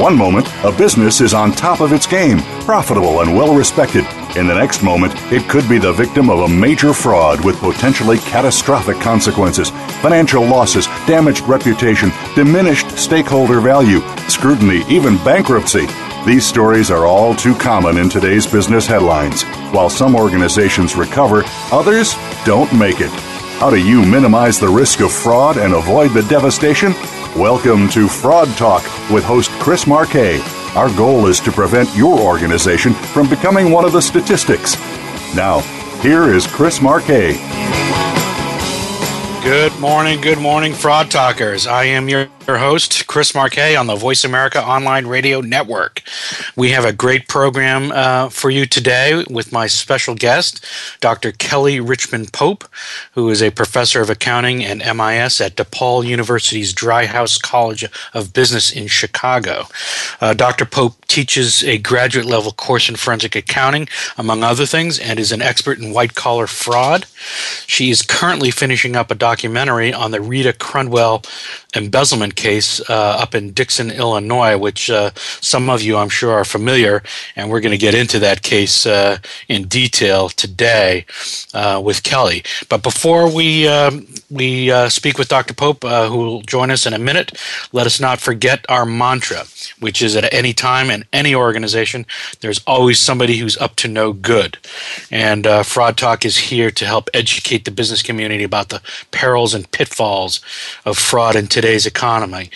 One moment, a business is on top of its game, profitable and well respected. In the next moment, it could be the victim of a major fraud with potentially catastrophic consequences financial losses, damaged reputation, diminished stakeholder value, scrutiny, even bankruptcy. These stories are all too common in today's business headlines. While some organizations recover, others don't make it. How do you minimize the risk of fraud and avoid the devastation? Welcome to Fraud Talk with host Chris Marquet. Our goal is to prevent your organization from becoming one of the statistics. Now, here is Chris Marquet. Good morning, good morning, Fraud Talkers. I am your host, Chris Marquet, on the Voice America Online Radio Network. We have a great program uh, for you today with my special guest, Dr. Kelly Richmond Pope, who is a professor of accounting and MIS at DePaul University's Driehaus College of Business in Chicago. Uh, Dr. Pope teaches a graduate level course in forensic accounting, among other things, and is an expert in white collar fraud. She is currently finishing up a documentary on the Rita Crundwell embezzlement case uh, up in Dixon, Illinois, which uh, some of you, I'm sure, are familiar. And we're going to get into that case uh, in detail today uh, with Kelly. But before we um, we uh, speak with Dr. Pope, uh, who will join us in a minute, let us not forget our mantra, which is at any time in any organization, there's always somebody who's up to no good. And Fraud Talk is here to help educate the business community about the perils and pitfalls of fraud in today's economy my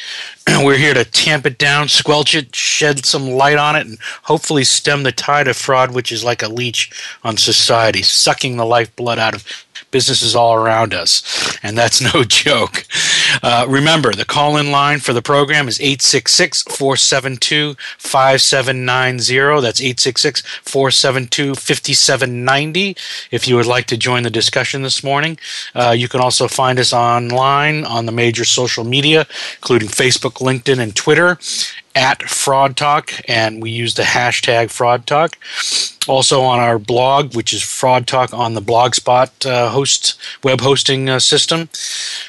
We're here to tamp it down, squelch it, shed some light on it, and hopefully stem the tide of fraud, which is like a leech on society, sucking the lifeblood out of businesses all around us. And that's no joke. Uh, remember, the call in line for the program is 866 472 5790. That's 866 472 5790. If you would like to join the discussion this morning, uh, you can also find us online on the major social media, including Facebook, LinkedIn, and Twitter at Fraud Talk, and we use the hashtag Fraud Talk. Also on our blog, which is Fraud Talk on the Blogspot uh, host web hosting uh, system,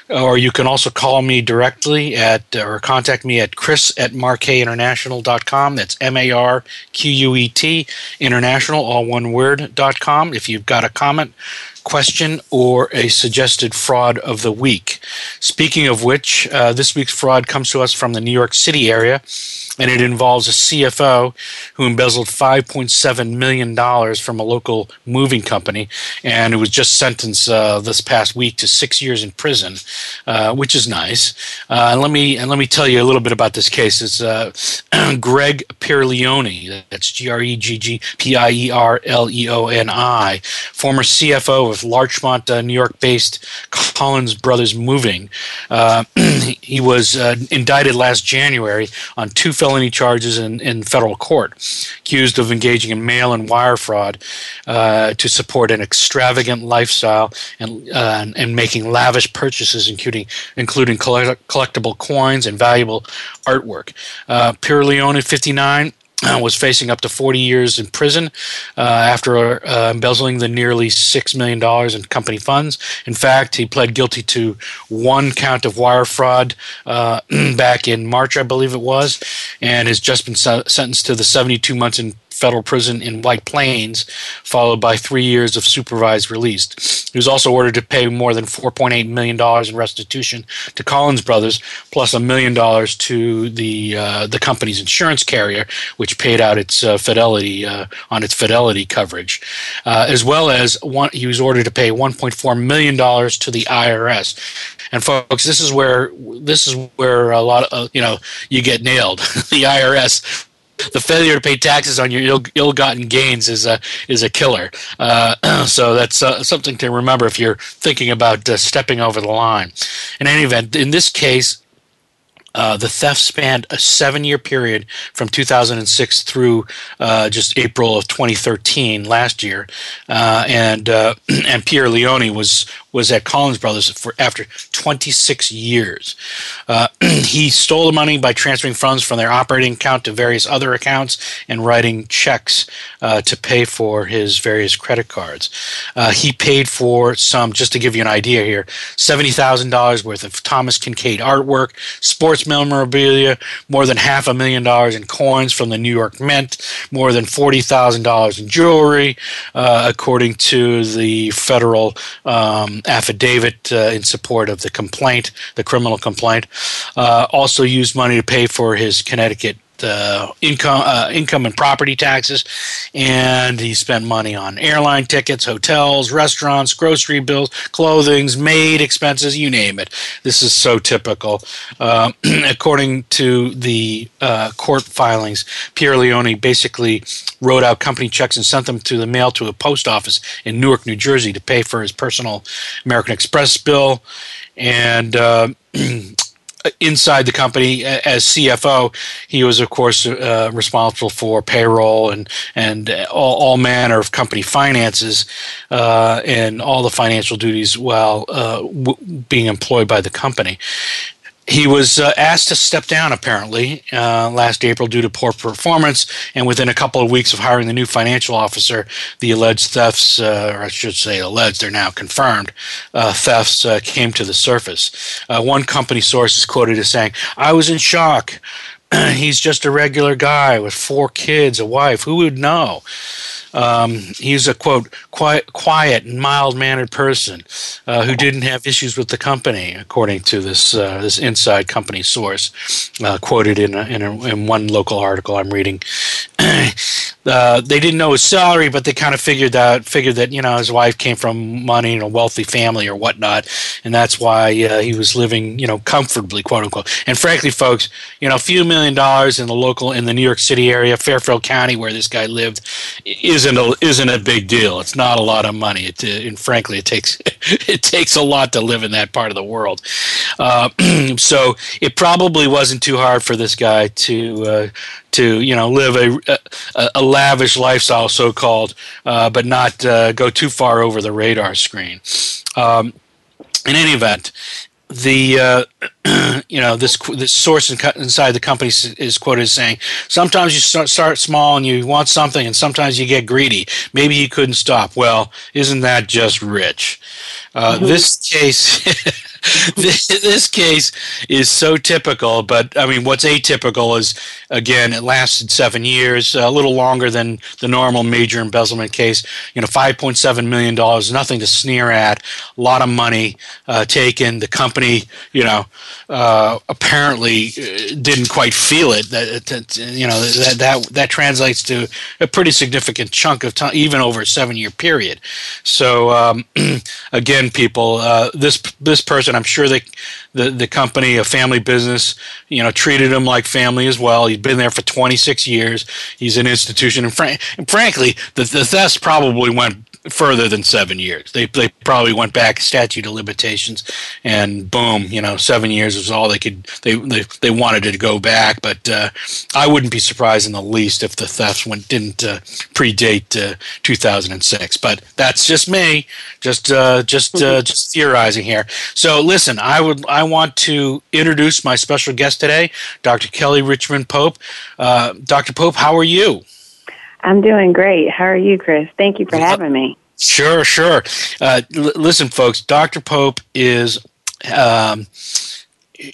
or you can also call me directly at or contact me at Chris at marquetinternational.com. That's M A R Q U E T international, all one word dot com. If you've got a comment question or a suggested fraud of the week. Speaking of which, uh, this week's fraud comes to us from the New York City area, and it involves a CFO who embezzled $5.7 million from a local moving company, and who was just sentenced uh, this past week to six years in prison, uh, which is nice. Uh, and let me and let me tell you a little bit about this case. It's uh, Gregg Pierleoni. That's G R E G G P I E R L E O N I, former CFO of Larchmont, uh, New York-based Collins Brothers Moving. Uh, he was indicted last January on two charges in, in federal court, accused of engaging in mail and wire fraud uh, to support an extravagant lifestyle and, uh, and making lavish purchases, including including collectible coins and valuable artwork. Uh, Pierleoni, 59 uh, was facing up to 40 years in prison uh, after uh, embezzling the nearly $6 million in company funds. In fact, he pled guilty to one count of wire fraud uh, back in March, I believe it was, and has just been sentenced to the 72 months in federal prison in White Plains, followed by three years of supervised release. He was also ordered to pay more than $4.8 million in restitution to Collins Brothers, plus a million dollars to the uh, the company's insurance carrier, which paid out its uh, fidelity uh, on its fidelity coverage, uh, as well as one, he was ordered to pay 1.4 million dollars to the IRS. And folks, this is where this is where a lot of you know you get nailed. the IRS the failure to pay taxes on your Ill, ill-gotten gains is a is a killer. Uh, so that's uh, something to remember if you're thinking about uh, stepping over the line. In any event, in this case, uh, the theft spanned a seven year period from 2006 through uh, just April of 2013 last year. Uh, and, uh, and Pierleoni was, was at Collins Brothers for after 26 years. Uh, he stole the money by transferring funds from their operating account to various other accounts and writing checks to pay for his various credit cards. He paid for some, just to give you an idea here, $70,000 worth of Thomas Kinkade artwork, sports memorabilia, more than half a million dollars in coins from the New York Mint, more than $40,000 in jewelry, uh, according to the federal um, affidavit uh, in support of the complaint, the criminal complaint. Uh, also used money to pay for his Connecticut uh, income, uh, income and property taxes, and he spent money on airline tickets, hotels, restaurants, grocery bills, clothings, maid expenses, you name it. This is so typical. Uh, according to the uh, court filings, Pierleoni basically wrote out company checks and sent them to the mail to a post office in Newark, New Jersey, to pay for his personal American Express bill, and. Inside the company as CFO, he was of course uh, responsible for payroll and and all, all manner of company finances uh, and all the financial duties while uh, w- being employed by the company he was uh, asked to step down apparently uh, last April due to poor performance, and within a couple of weeks of hiring the new financial officer, the alleged thefts, uh, or I should say alleged, they're now confirmed, uh, thefts uh, came to the surface. Uh, one company source is quoted as saying, "I was in shock. He's just a regular guy with four kids, a wife. Who would know?" Um, he's a quote quiet, quiet and mild mannered person uh, who didn't have issues with the company, according to this uh, this inside company source, uh, quoted in a, in, a, in one local article I'm reading. Uh, they didn't know his salary, but they kind of figured that figured that you know his wife came from money and a wealthy family or whatnot, and that's why uh, he was living you know comfortably, quote unquote. And frankly, folks, you know, a few million dollars in the local in the New York City area, Fairfield County, where this guy lived, isn't a isn't a big deal. It's not a lot of money. It, uh, and frankly, it takes it takes a lot to live in that part of the world. Uh, so it probably wasn't too hard for this guy to uh, to you know live a, a, a lavish lifestyle, so called, uh, but not uh, go too far over the radar screen. Um, in any event, the uh, you know this this source inside the company is quoted as saying sometimes you start, start small and you want something and sometimes you get greedy. Maybe he couldn't stop. Well isn't that just rich? Uh, mm-hmm. this case this, this case is so typical, but I mean, what's atypical is again, it lasted seven years, a little longer than the normal major embezzlement case. You know, five point seven million dollars, nothing to sneer at. A lot of money uh, taken. The company, you know, uh, apparently uh, didn't quite feel it. That, that, you know that that that translates to a pretty significant chunk of time, even over a seven year period. So um, again, people, uh, this this person I'm sure the the company, a family business, you know, treated him like family as well. He'd been there for 26 years. He's an institution, and, and frankly, the the thefts probably went further than seven years. They they probably went back statute of limitations, and boom, you know, seven years was all they could. They they, they wanted it to go back, but uh, I wouldn't be surprised in the least if the thefts went didn't uh, predate uh, 2006. But that's just me, just uh, just uh, mm-hmm. just theorizing here. So listen, I would I want to introduce my special guest today, Dr. Kelly Richmond Pope. Uh, Dr. Pope, how are you? I'm doing great. How are you, Chris? Thank you for having me. Sure, sure. Uh, l- listen, folks, Dr. Pope is. Um,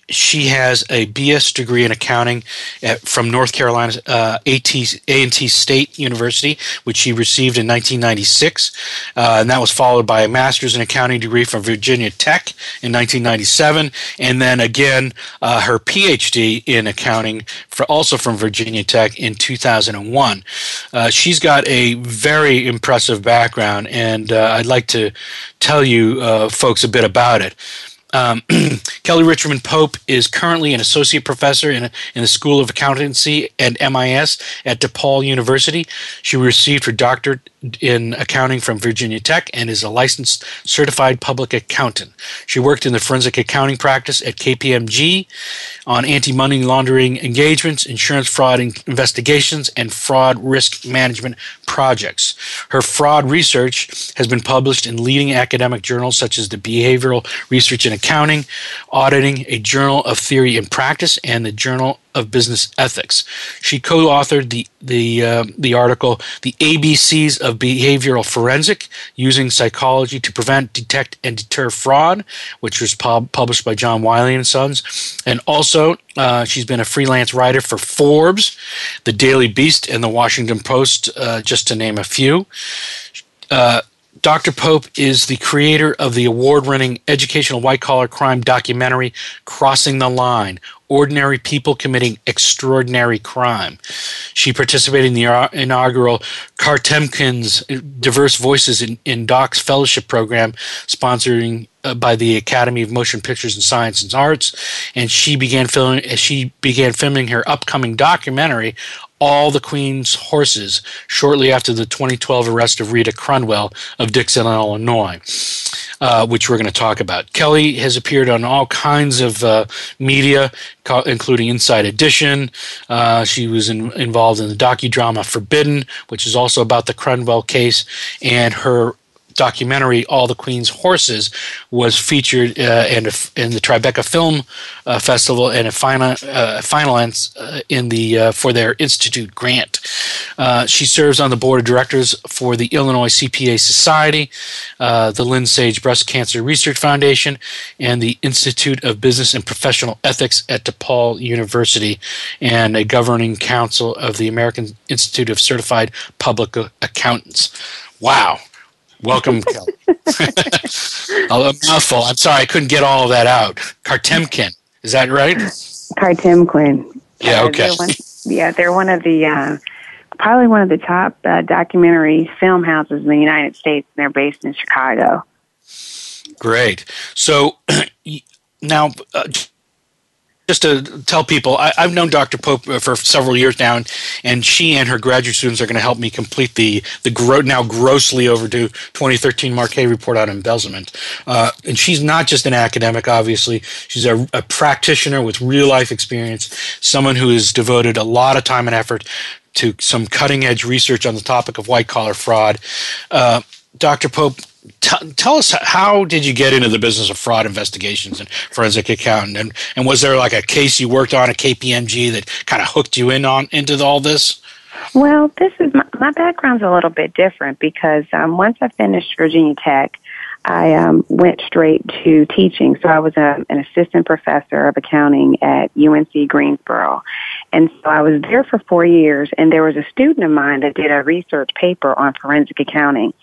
she has a BS degree in accounting at, from North Carolina uh, A&T State University, which she received in 1996, uh, and that was followed by a master's in accounting degree from Virginia Tech in 1997, and then again uh, her PhD in accounting, for, also from Virginia Tech in 2001. Uh, she's got a very impressive background, and uh, I'd like to tell you uh, folks a bit about it. Um, Kelly Richmond Pope is currently an associate professor in, in the School of Accountancy and MIS at DePaul University. She received her doctorate in accounting from Virginia Tech and is a licensed certified public accountant. She worked in the forensic accounting practice at KPMG on anti money laundering engagements, insurance fraud investigations, and fraud risk management projects. Her fraud research has been published in leading academic journals such as the Behavioral Research in Accounting, Auditing, a Journal of Theory and Practice, and the Journal of Business Ethics. She co-authored the the uh, the article "The ABCs of Behavioral Forensic: Using Psychology to Prevent, Detect, and Deter Fraud," which was pub- published by John Wiley and Sons. And also, uh, she's been a freelance writer for Forbes, the Daily Beast, and the Washington Post, uh, just to name a few. Uh, Dr. Pope is the creator of the award winning educational white collar crime documentary Crossing the Line Ordinary People Committing Extraordinary Crime. She participated in the inaugural Kartemquin's Diverse Voices in, in Docs Fellowship Program, sponsoring uh, by the Academy of Motion Pictures and Science and Arts, and she began filming. She began filming her upcoming documentary all the Queen's horses shortly after the 2012 arrest of Rita Crundwell of Dixon, Illinois, uh, which we're going to talk about. Kelly has appeared on all kinds of uh, media, including Inside Edition. Uh, she was in, involved in the docudrama Forbidden, which is also about the Crundwell case, and her documentary "All the Queen's Horses" was featured uh, in, a, in, the Tribeca Film uh, Festival and a final uh, finalist uh, in the uh, for their Institute grant. Uh, she serves on the board of directors for the Illinois CPA Society, the Lynn Sage Breast Cancer Research Foundation, and the Institute of Business and Professional Ethics at DePaul University, and a governing council of the American Institute of Certified Public Accountants. Wow. Welcome, Kelly. a mouthful. I'm sorry, I couldn't get all of that out. Kartemquin, is that right? Kartemquin. Yeah, okay. Uh, they're one, yeah, they're one of the uh, probably one of the top uh, documentary film houses in the United States. And they're based in Chicago. Great. So now, uh, just to tell people, I, have known Dr. Pope uh, for several years now, and, and she and her graduate students are going to help me complete the the gro- now grossly overdue 2013 Marquet report on embezzlement. Uh, and she's not just an academic, obviously; she's a, a practitioner with real life experience, someone who has devoted a lot of time and effort to some cutting edge research on the topic of white collar fraud. Uh, Dr. Pope, T- tell us how did you get into the business of fraud investigations and forensic accounting? And, and was there like a case you worked on at kpmg that kind of hooked you in on into all this? Well this is my, my background's a little bit different because um, once i finished virginia tech I um, went straight to teaching. So I was a, an assistant professor of accounting at UNC Greensboro. And so I was there for four years, and there was a student of mine that did a research paper on forensic accounting.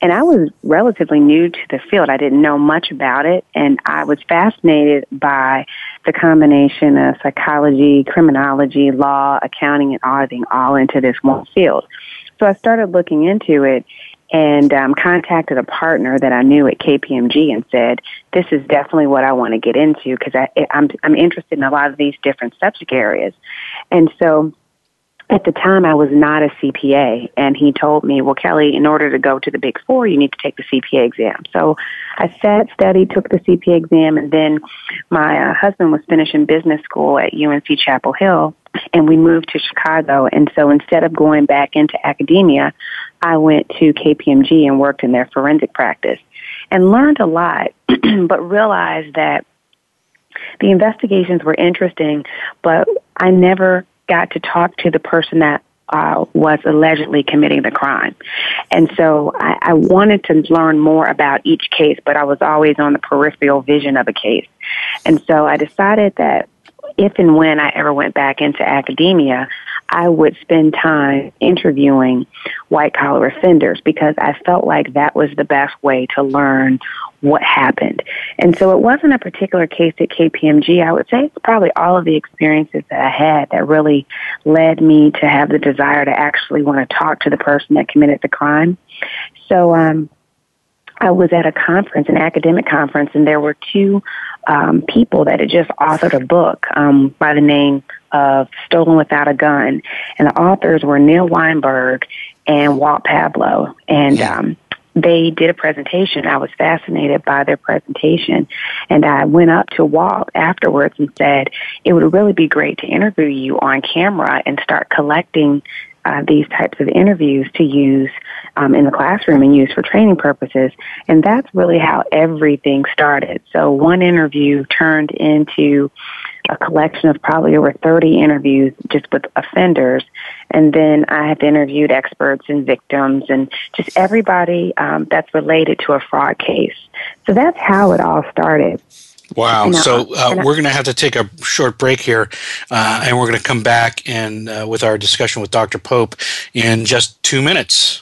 And I was relatively new to the field. I didn't know much about it, and I was fascinated by the combination of psychology, criminology, law, accounting, and auditing all into this one field. So I started looking into it and um, contacted a partner that I knew at KPMG and said, "This is definitely what I want to get into because I'm I'm interested in a lot of these different subject areas." And so at the time I was not a CPA and he told me, well, Kelly, in order to go to the big four, you need to take the CPA exam. So I sat, studied, took the CPA exam and then my uh, husband was finishing business school at UNC Chapel Hill and we moved to Chicago. And so instead of going back into academia, I went to KPMG and worked in their forensic practice and learned a lot, but realized that the investigations were interesting, but I never got to talk to the person that uh, was allegedly committing the crime. And so I, I wanted to learn more about each case, but I was always on the peripheral vision of a case. And so I decided that if and when I ever went back into academia, I would spend time interviewing white collar offenders because I felt like that was the best way to learn what happened. And so it wasn't a particular case at KPMG. I would say it's probably all of the experiences that I had that really led me to have the desire to actually want to talk to the person that committed the crime. So, um, I was at a conference, an academic conference, and there were two um, people that had just authored a book um, by the name of Stolen Without a Gun. And the authors were Neil Weinberg and Walt Pavlo. And um, they did a presentation. I was fascinated by their presentation. And I went up to Walt afterwards and said, it would really be great to interview you on camera and start collecting uh, these types of interviews to use um, in the classroom and use for training purposes. And that's really how everything started. So one interview turned into a collection of probably over 30 interviews just with offenders. And then I have interviewed experts and victims and just everybody um, that's related to a fraud case. So that's how it all started. Wow. And, so uh, we're going to have to take a short break here, uh, and we're going to come back and uh, with our discussion with Dr. Pope in just two minutes.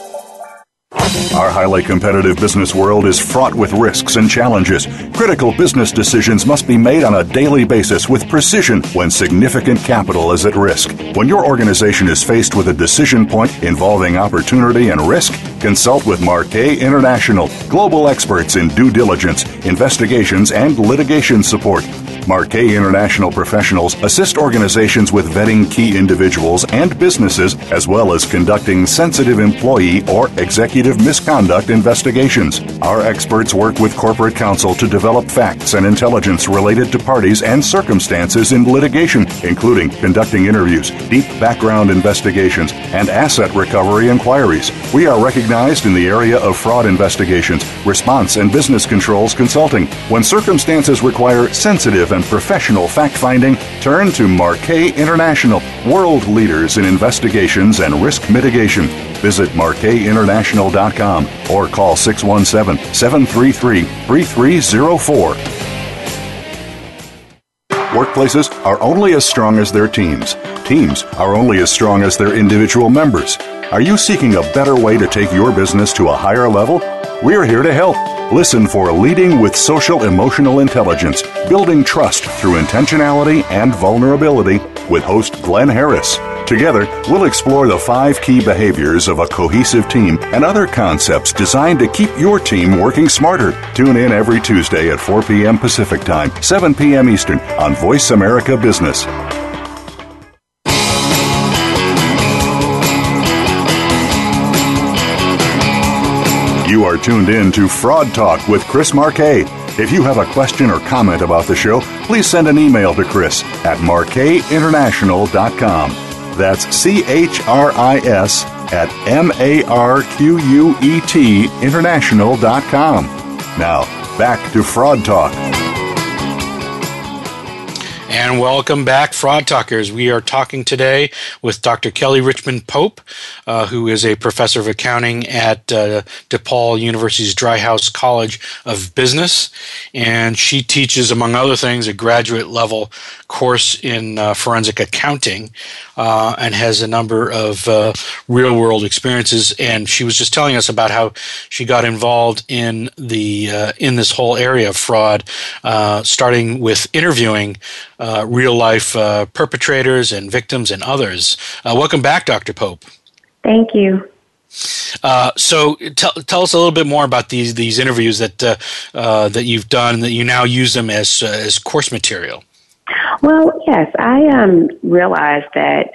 Our highly competitive business world is fraught with risks and challenges. Critical business decisions must be made on a daily basis with precision when significant capital is at risk. When your organization is faced with a decision point involving opportunity and risk, consult with Marquet International, global experts in due diligence, investigations, and litigation support. Marquet International professionals assist organizations with vetting key individuals and businesses as well as conducting sensitive employee or executive misconduct investigations. Our experts work with corporate counsel to develop facts and intelligence related to parties and circumstances in litigation, including conducting interviews, deep background investigations, and asset recovery inquiries. We are recognized in the area of fraud investigations, response and business controls consulting. When circumstances require sensitive and professional fact finding, turn to Marquet International, world leaders in investigations and risk mitigation. Visit marquetinternational.com or call 617 733 3304. Workplaces are only as strong as their teams. Teams are only as strong as their individual members. Are you seeking a better way to take your business to a higher level? We're here to help. Listen for Leading with Social Emotional Intelligence, Building Trust Through Intentionality and Vulnerability with host Glenn Harris. Together, we'll explore the five key behaviors of a cohesive team and other concepts designed to keep your team working smarter. Tune in every Tuesday at 4 p.m. Pacific Time, 7 p.m. Eastern on Voice America Business. You are tuned in to Fraud Talk with Chris Marquet. If you have a question or comment about the show, please send an email to Chris at marquetinternational.com. That's C H R I S at M A R Q U E T international.com. Now, back to Fraud Talk. And welcome back, Fraud Talkers. We are talking today with Dr. Kelly Richmond Pope, uh, who is a professor of accounting at uh, DePaul University's Driehaus College of Business. And she teaches, among other things, a graduate level course in uh, forensic accounting uh, and has a number of uh, real world experiences. And she was just telling us about how she got involved in the uh, in this whole area of fraud, starting with interviewing uh, real life uh, perpetrators and victims and others. Uh, welcome back, Dr. Pope. Thank you. Uh, so tell, tell us a little bit more about these these interviews that uh, uh, that you've done that you now use them as as course material. Well, yes, I um, realized that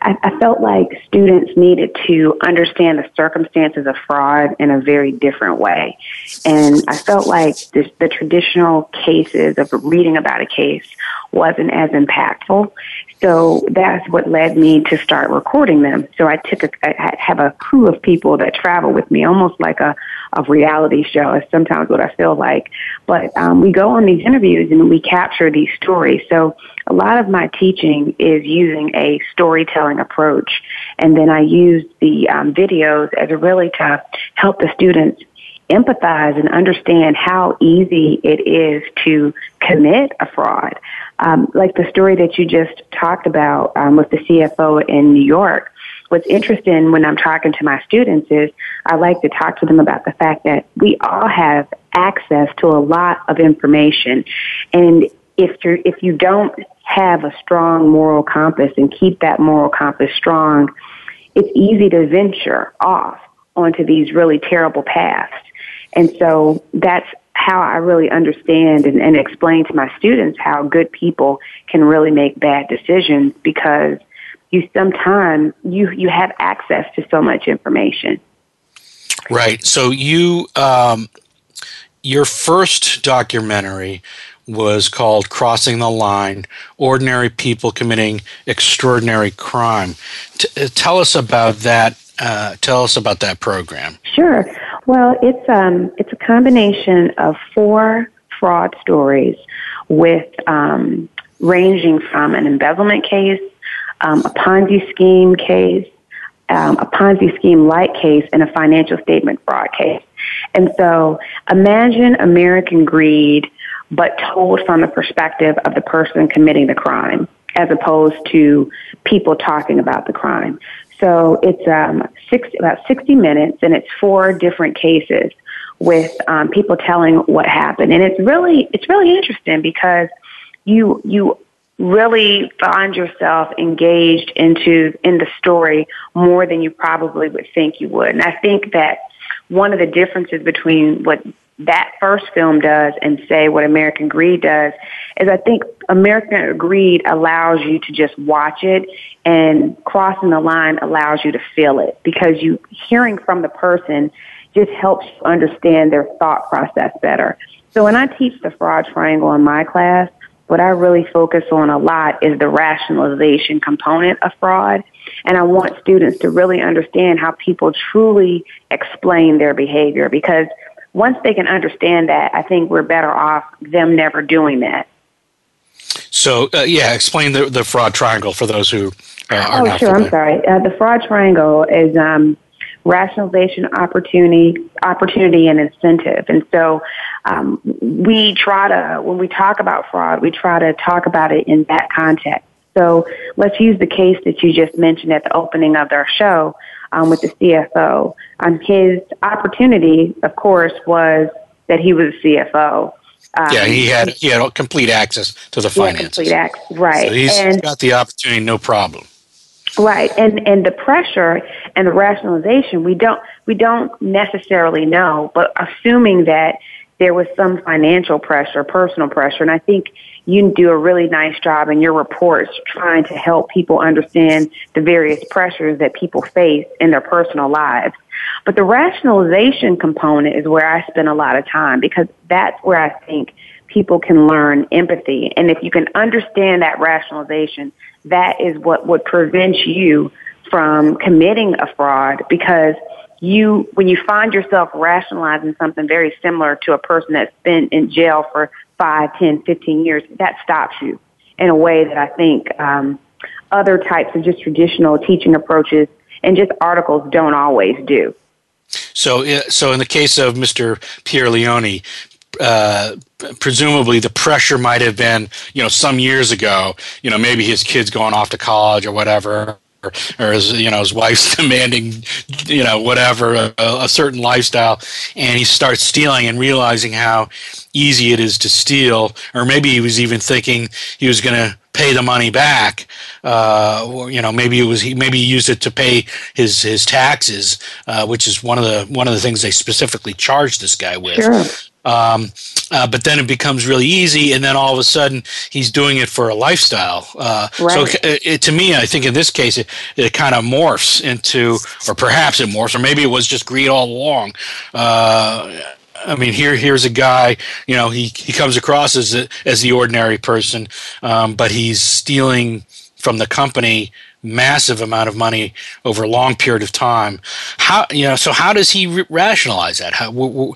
I, felt like students needed to understand the circumstances of fraud in a very different way. And I felt like this, the traditional cases of reading about a case wasn't as impactful. So that's what led me to start recording them. So I took a, I have a crew of people that travel with me, almost like a, a reality show is sometimes what I feel like. But um, we go on these interviews and we capture these stories. So a lot of my teaching is using a storytelling approach. And then I use the um, videos as a really to help the students empathize and understand how easy it is to commit a fraud. um, like the story that you just talked about um, with the CFO in New York, what's interesting when I'm talking to my students is I like to talk to them about the fact that we all have access to a lot of information. And if you if you don't have a strong moral compass and keep that moral compass strong, it's easy to venture off onto these really terrible paths. And so that's how I really understand and, and explain to my students how good people can really make bad decisions because you sometimes you you have access to so much information. Right. So you um, your first documentary was called Crossing the Line Ordinary People Committing Extraordinary Crime. T- uh, tell us about that. Uh, tell us about that program. Sure. Well, it's um, it's a combination of four fraud stories, with um, ranging from an embezzlement case, um, a Ponzi scheme case, um, a Ponzi scheme like case, and a financial statement fraud case. And so, imagine American greed, but told from the perspective of the person committing the crime, as opposed to people talking about the crime. So it's um, six, about 60 minutes, and it's four different cases with um, people telling what happened, and it's really it's really interesting because you you really find yourself engaged into in the story more than you probably would think you would, and I think that one of the differences between what that first film does and say what American Greed does is I think American Greed allows you to just watch it and crossing the line allows you to feel it because you hearing from the person just helps you understand their thought process better. So when I teach the fraud triangle in my class, what I really focus on a lot is the rationalization component of fraud. And I want students to really understand how people truly explain their behavior because once they can understand that, I think we're better off them never doing that. So, uh, yeah, explain the, the fraud triangle for those who uh, are oh, not. sure. I'm sorry. Uh, the fraud triangle is um, rationalization, opportunity, opportunity, and incentive. And so, um, we try to when we talk about fraud, we try to talk about it in that context. So, let's use the case that you just mentioned at the opening of our show um, with the CFO. Um, his opportunity, of course, was that he was a CFO. Um, yeah, he had he had complete access to the finances. Complete access, right? So he's and, got the opportunity, no problem. Right, and and the pressure and the rationalization we don't we don't necessarily know, but assuming that there was some financial pressure, personal pressure, and I think you do a really nice job in your reports trying to help people understand the various pressures that people face in their personal lives. But the rationalization component is where I spend a lot of time because that's where I think people can learn empathy. And if you can understand that rationalization, that is what would prevent you from committing a fraud because you, when you find yourself rationalizing something very similar to a person that's been in jail for five, ten, fifteen years, that stops you in a way that I think um, other types of just traditional teaching approaches and just articles don't always do. So, so in the case of Mr. Pierleoni, uh, presumably the pressure might have been, you know, some years ago. You know, maybe his kid's going off to college or whatever, or, his, you know, his wife's demanding, you know, whatever, a, a, certain lifestyle, and he starts stealing and realizing how easy it is to steal, or maybe he was even thinking he was going to pay the money back. Uh, or, you know, maybe it was he maybe he used it to pay his his taxes, uh, which is one of the one of the things they specifically charged this guy with. Sure. Um, uh, but then it becomes really easy, and then all of a sudden he's doing it for a lifestyle. Uh, right. So it, it, to me, I think in this case, it, it kind of morphs into, or perhaps it morphs, or maybe it was just greed all along. Uh, I mean, here here's a guy. You know, he he comes across as a, as the ordinary person, um, but he's stealing from the company massive amount of money over a long period of time. How you know? So how does he rationalize that? How, w- w-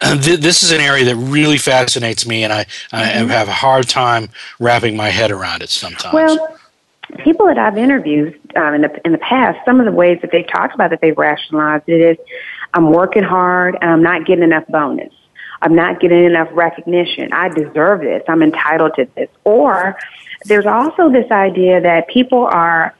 this is an area that really fascinates me, and I, I mm-hmm. have a hard time wrapping my head around it sometimes. Well, people that I've interviewed um, in the in the past, some of the ways that they've talked about that they've rationalized it is, I'm working hard and I'm not getting enough bonus, I'm not getting enough recognition. I deserve this. I'm entitled to this. Or there's also this idea that people are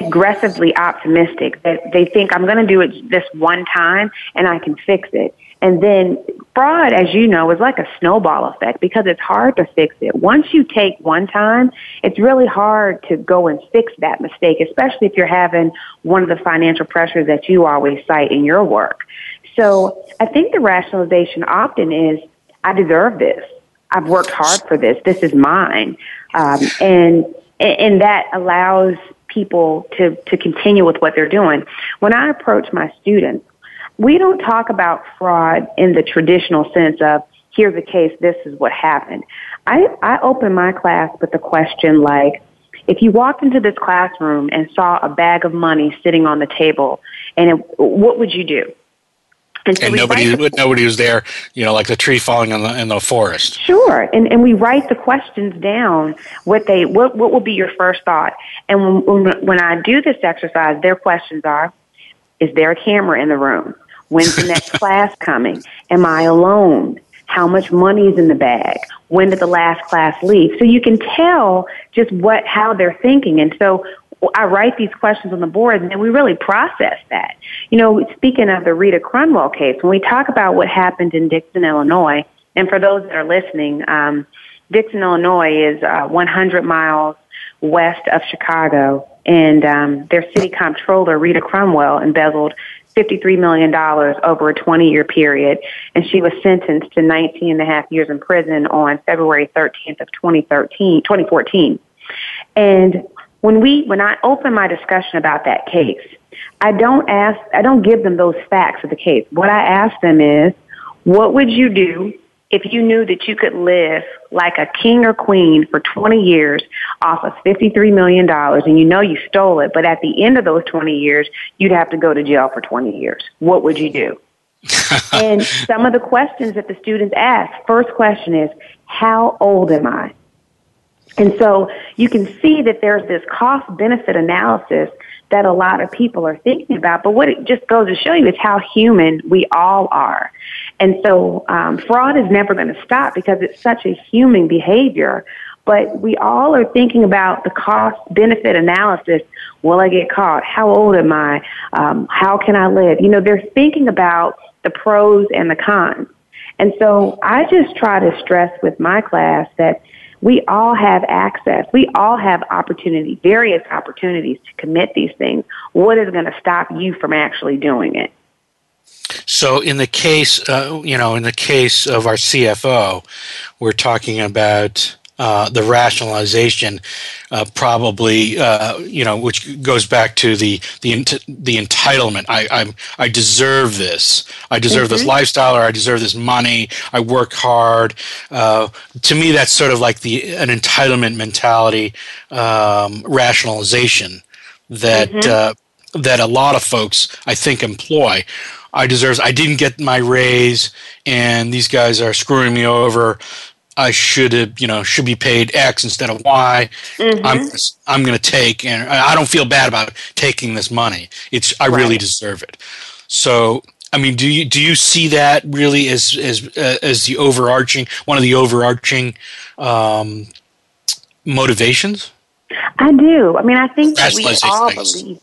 aggressively optimistic that they think I'm going to do it this one time and I can fix it. And then fraud, as you know, is like a snowball effect because it's hard to fix it. Once you take one time, it's really hard to go and fix that mistake, especially if you're having one of the financial pressures that you always cite in your work. So I think the rationalization often is, I deserve this. I've worked hard for this. This is mine. Um, and, and that allows people to, to continue with what they're doing. When I approach my students, we don't talk about fraud in the traditional sense of here's a case, this is what happened. I, I open my class with a question like, if you walked into this classroom and saw a bag of money sitting on the table, and it, what would you do? And, so and nobody, the, nobody was there, you know, like the tree falling in the in the forest. Sure, and and we write the questions down. What they, what what will be your first thought? And when, when I do this exercise, their questions are: Is there a camera in the room? When's the next class coming? Am I alone? How much money is in the bag? When did the last class leave? So you can tell just what how they're thinking. And so I write these questions on the board and then we really process that. You know, speaking of the Rita Crundwell case, when we talk about what happened in Dixon, Illinois, and for those that are listening, um, Dixon, Illinois is uh, 100 miles west of Chicago, and um, their city comptroller, Rita Crundwell, embezzled $53 million over a 20 year period, and she was sentenced to 19 and a half years in prison on February 13th of 2013, 2014. And when we when I open my discussion about that case, I don't ask I don't give them those facts of the case. What I ask them is, what would you do if you knew that you could live like a king or queen for 20 years off of $53 million and you know you stole it, but at the end of those 20 years, you'd have to go to jail for 20 years. What would you do? and some of the questions that the students ask, first question is, how old am I? And so you can see that there's this cost benefit analysis that a lot of people are thinking about. But what it just goes to show you is how human we all are. And so um, fraud is never going to stop because it's such a human behavior. But we all are thinking about the cost benefit analysis. Will I get caught? How old am I? Um, how can I live? You know, they're thinking about the pros and the cons. And so I just try to stress with my class that we all have access. We all have opportunity, various opportunities to commit these things. What is going to stop you from actually doing it? So, in the case, uh, you know, in the case of our CFO, we're talking about uh, the rationalization, uh, probably uh, you know, which goes back to the the the entitlement. I I'm, i deserve this. I deserve mm-hmm. this lifestyle, or I deserve this money. I work hard. Uh, to me, that's sort of like the an entitlement mentality, um, rationalization that mm-hmm. that a lot of folks I think employ. I deserve. I didn't get my raise, and these guys are screwing me over. I should have, you know, should be paid X instead of Y. am I'm, I'm going to take, and I don't feel bad about taking this money. It's I right. really deserve it. So, I mean, do you do you see that really as as uh, as the overarching one of the overarching um, motivations? I do. I mean, I think that we all things. believe.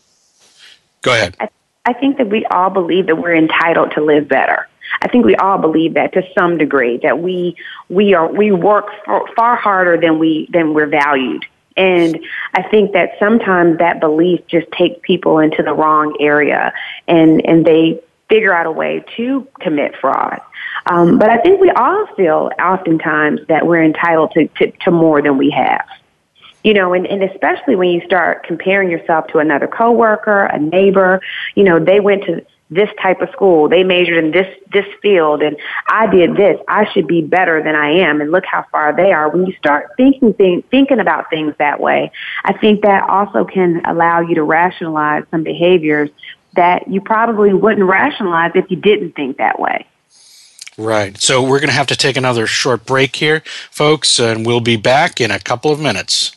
Go ahead. I, I think that we all believe that we're entitled to live better. I think we all believe that to some degree that we we are we work for, far harder than we than we're valued. And I think that sometimes that belief just takes people into the wrong area and, and they figure out a way to commit fraud. Um, but I think we all feel oftentimes that we're entitled to, to, to more than we have. You know, and, and especially when you start comparing yourself to another coworker, a neighbor, you know, they went to this type of school. They majored in this this field, and I did this. I should be better than I am, and look how far they are. When you start thinking think, thinking about things that way, I think that also can allow you to rationalize some behaviors that you probably wouldn't rationalize if you didn't think that way. Right. So we're going to have to take another short break here, folks, and we'll be back in a couple of minutes.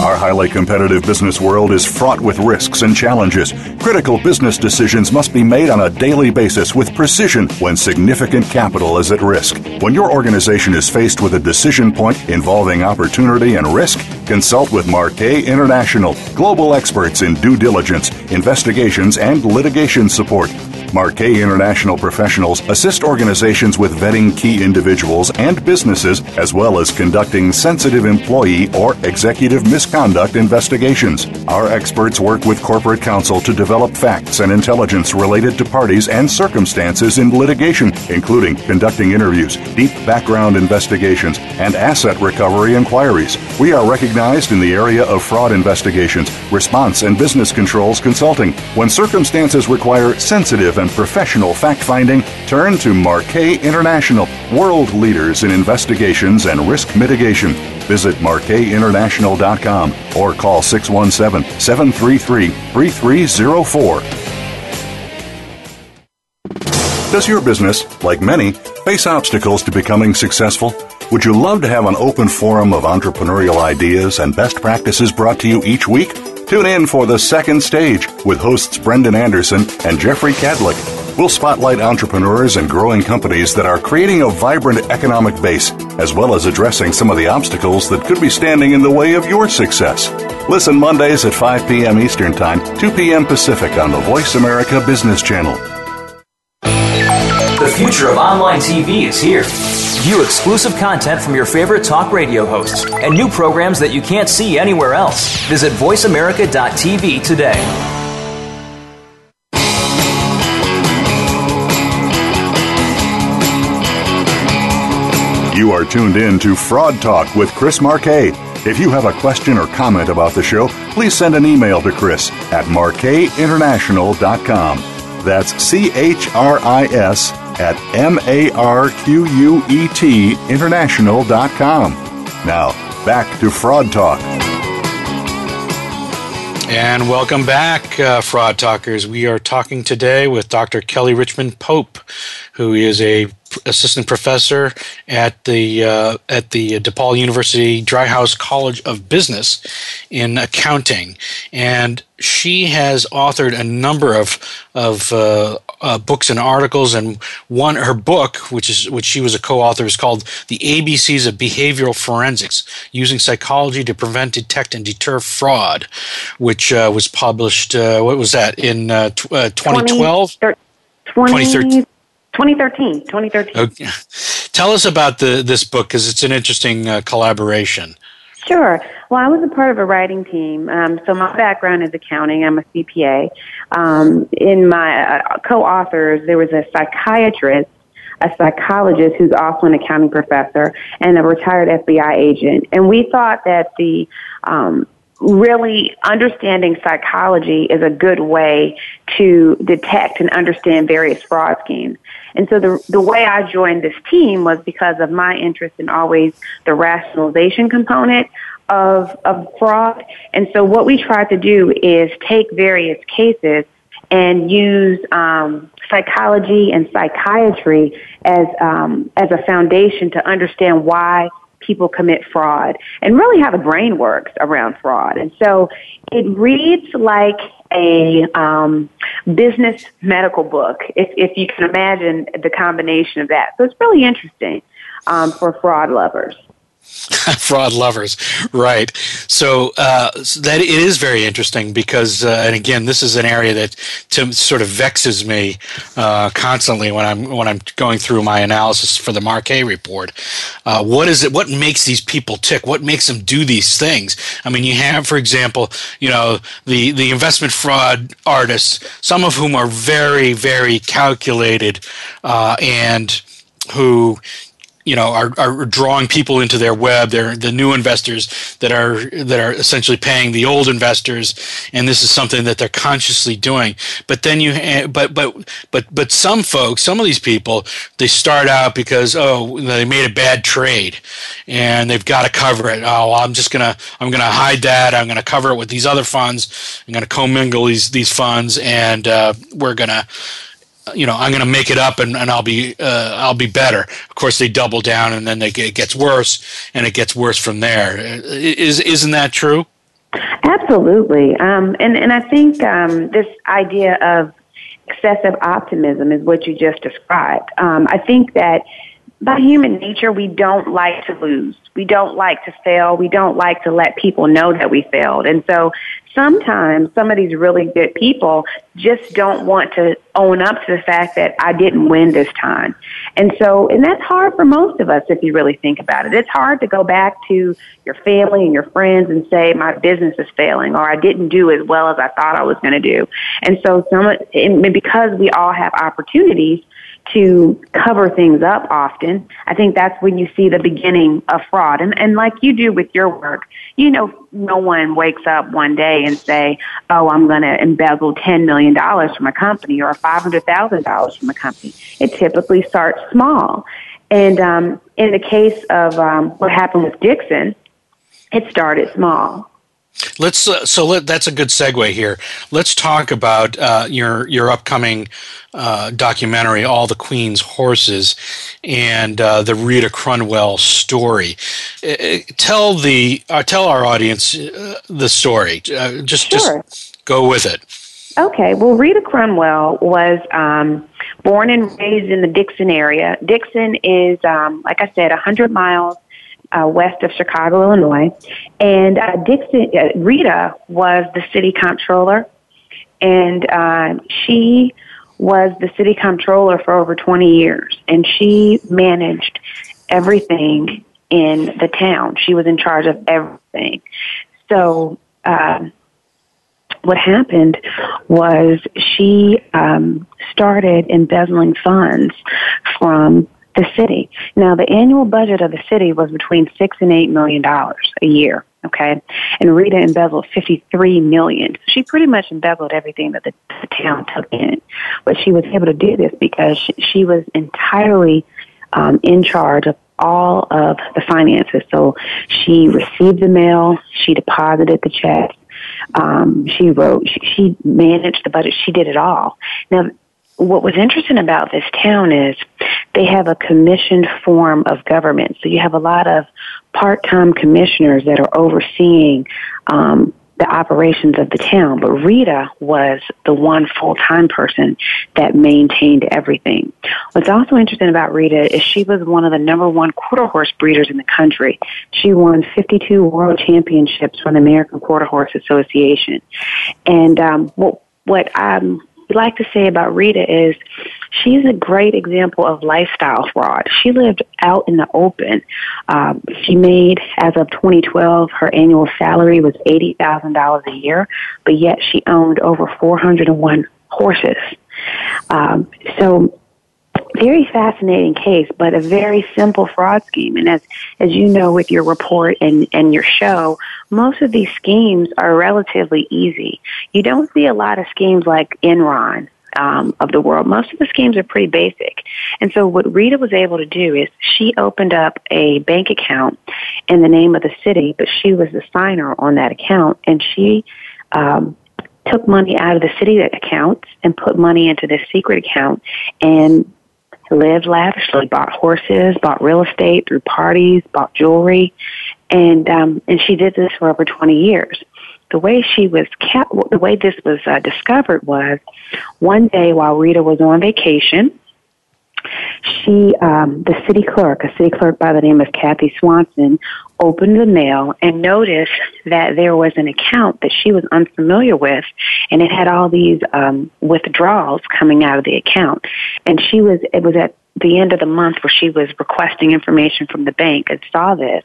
Our highly competitive business world is fraught with risks and challenges. Critical business decisions must be made on a daily basis with precision when significant capital is at risk. When your organization is faced with a decision point involving opportunity and risk, consult with Marquet International, global experts in due diligence, investigations, and litigation support. Marquet International professionals assist organizations with vetting key individuals and businesses, as well as conducting sensitive employee or executive misconduct investigations. Our experts work with corporate counsel to develop facts and intelligence related to parties and circumstances in litigation, including conducting interviews, deep background investigations, and asset recovery inquiries. We are recognized in the area of fraud investigations, response and business controls consulting. When circumstances require sensitive and professional fact finding, turn to Marquet International, world leaders in investigations and risk mitigation. Visit marquetinternational.com or call 617 733 3304. Does your business, like many, face obstacles to becoming successful? Would you love to have an open forum of entrepreneurial ideas and best practices brought to you each week? Tune in for The Second Stage with hosts Brendan Anderson and Jeffrey Cadlick. We'll spotlight entrepreneurs and growing companies that are creating a vibrant economic base, as well as addressing some of the obstacles that could be standing in the way of your success. Listen Mondays at 5 p.m. Eastern Time, 2 p.m. Pacific on the Voice America Business Channel. The future of online TV is here. View exclusive content from your favorite talk radio hosts and new programs that you can't see anywhere else. Visit VoiceAmerica.tv today. You are tuned in to Fraud Talk with Chris Marquet. If you have a question or comment about the show, please send an email to Chris at marquetinternational.com. That's C H R I S at M A R Q U E T international.com. Now, back to Fraud Talk. And welcome back, uh, Fraud Talkers. We are talking today with Dr. Kelly Richmond Pope, who is a assistant professor at the uh, at the DePaul University Driehaus College of Business in accounting, and she has authored a number of of uh, uh, books and articles, and one her book, which is which she was a co-author, is called "The ABCs of Behavioral Forensics: Using Psychology to Prevent, Detect, and Deter Fraud," which uh, was published. Uh, what was that in uh, t- 2012? 2013. 2013. 2013. Okay. Tell us about the this book because it's an interesting uh, collaboration. Sure. Well, I was a part of a writing team. Um, so my background is accounting. I'm a CPA. Um, in my uh, co-authors, there was a psychiatrist, a psychologist who's also an accounting professor, and a retired FBI agent. And we thought that the um, really understanding psychology is a good way to detect and understand various fraud schemes. And so the, the way I joined this team was because of my interest in always the rationalization component of, of fraud. And so what we tried to do is take various cases and use um, psychology and psychiatry as um, as a foundation to understand why people commit fraud and really how the brain works around fraud. And so it reads like a um, business medical book, if, if you can imagine the combination of that. So it's really interesting um, for fraud lovers. fraud lovers. Right. So, uh, so, that it is very interesting because uh, and again this is an area that sort of vexes me uh, constantly when i'm when i'm going through my analysis for the marquet report. Uh, what is it what makes these people tick? What makes them do these things? I mean you have for example you know the the investment fraud artists some of whom are very very calculated uh, and who you know are, are drawing people into their web. They're the new investors that are that are essentially paying the old investors. And this is something that they're consciously doing. But then you but but but but some folks some of these people they start out because oh they made a bad trade and they've got to cover it. Oh i'm just gonna i'm gonna hide that. I'm gonna cover it with these other funds. I'm gonna commingle these these funds and uh, we're gonna you know, I'm going to make it up and, and I'll be uh, I'll be better. Of course, they double down and then they it gets worse and it gets worse from there. Is isn't that true? Absolutely, um, and and I think um, this idea of excessive optimism is what you just described. Um, I think that by human nature, we don't like to lose. We don't like to fail. We don't like to let people know that we failed. And so sometimes some of these really good people just don't want to own up to the fact that I didn't win this time. And so, and that's hard for most of us if you really think about it. It's hard to go back to your family and your friends and say, my business is failing or I didn't do as well as I thought I was going to do. And so some, and because we all have opportunities, to cover things up often. I think that's when you see the beginning of fraud. And, and like you do with your work, you know, no one wakes up one day and say, oh, I'm going to embezzle $10 million from a company or $500,000 from a company. It typically starts small. And um, in the case of um, what happened with Dixon, it started small. Let's uh, so let, that's a good segue here. Let's talk about uh, your your upcoming uh, documentary, "All the Queen's Horses," and uh, the Rita Crundwell story. Uh, uh, tell the tell our audience the story. just sure. just go with it. Okay. Well, Rita Crundwell was um, born and raised in the Dixon area. Dixon is, um, like I said, 100 miles uh, west of Chicago, Illinois. And uh, Dixon, uh, Rita was the city comptroller, and uh, she was the city comptroller for over 20 years, and she managed everything in the town. She was in charge of everything. So, um, what happened was she um, started embezzling funds from the city. Now, the annual budget of the city was between six and eight million dollars a year. Okay, and Rita embezzled fifty-three million. She pretty much embezzled everything that the, the town took in, but she was able to do this because she, she was entirely um, in charge of all of the finances. So she received the mail, she deposited the checks, um, she wrote, she, she managed the budget, she did it all. Now, what was interesting about this town is they have a commissioned form of government. So you have a lot of part-time commissioners that are overseeing um, the operations of the town. But Rita was the one full-time person that maintained everything. What's also interesting about Rita is she was one of the number one quarter horse breeders in the country. She won 52 world championships from the American Quarter Horse Association. And um, what what I'm like to say about Rita is she's a great example of lifestyle fraud. She lived out in the open. Um, she made, as of 2012, her annual salary was $80,000 a year, but yet she owned over 401 horses. Um, so very fascinating case, but a very simple fraud scheme. And as as you know with your report and and your show, most of these schemes are relatively easy. You don't see a lot of schemes like Enron um, of the world. Most of the schemes are pretty basic. And so what Rita was able to do is she opened up a bank account in the name of the city, but she was the signer on that account, and she um, took money out of the city accounts and put money into this secret account and lived lavishly, bought horses, bought real estate through parties, bought jewelry, and um, and she did this for over 20 years. The way she was kept, the way this was uh, discovered was one day while Rita was on vacation, she, um, the city clerk, a city clerk by the name of Kathy Swanson, opened the mail and noticed that there was an account that she was unfamiliar with, and it had all these um, withdrawals coming out of the account. And she was, it was at the end of the month where she was requesting information from the bank and saw this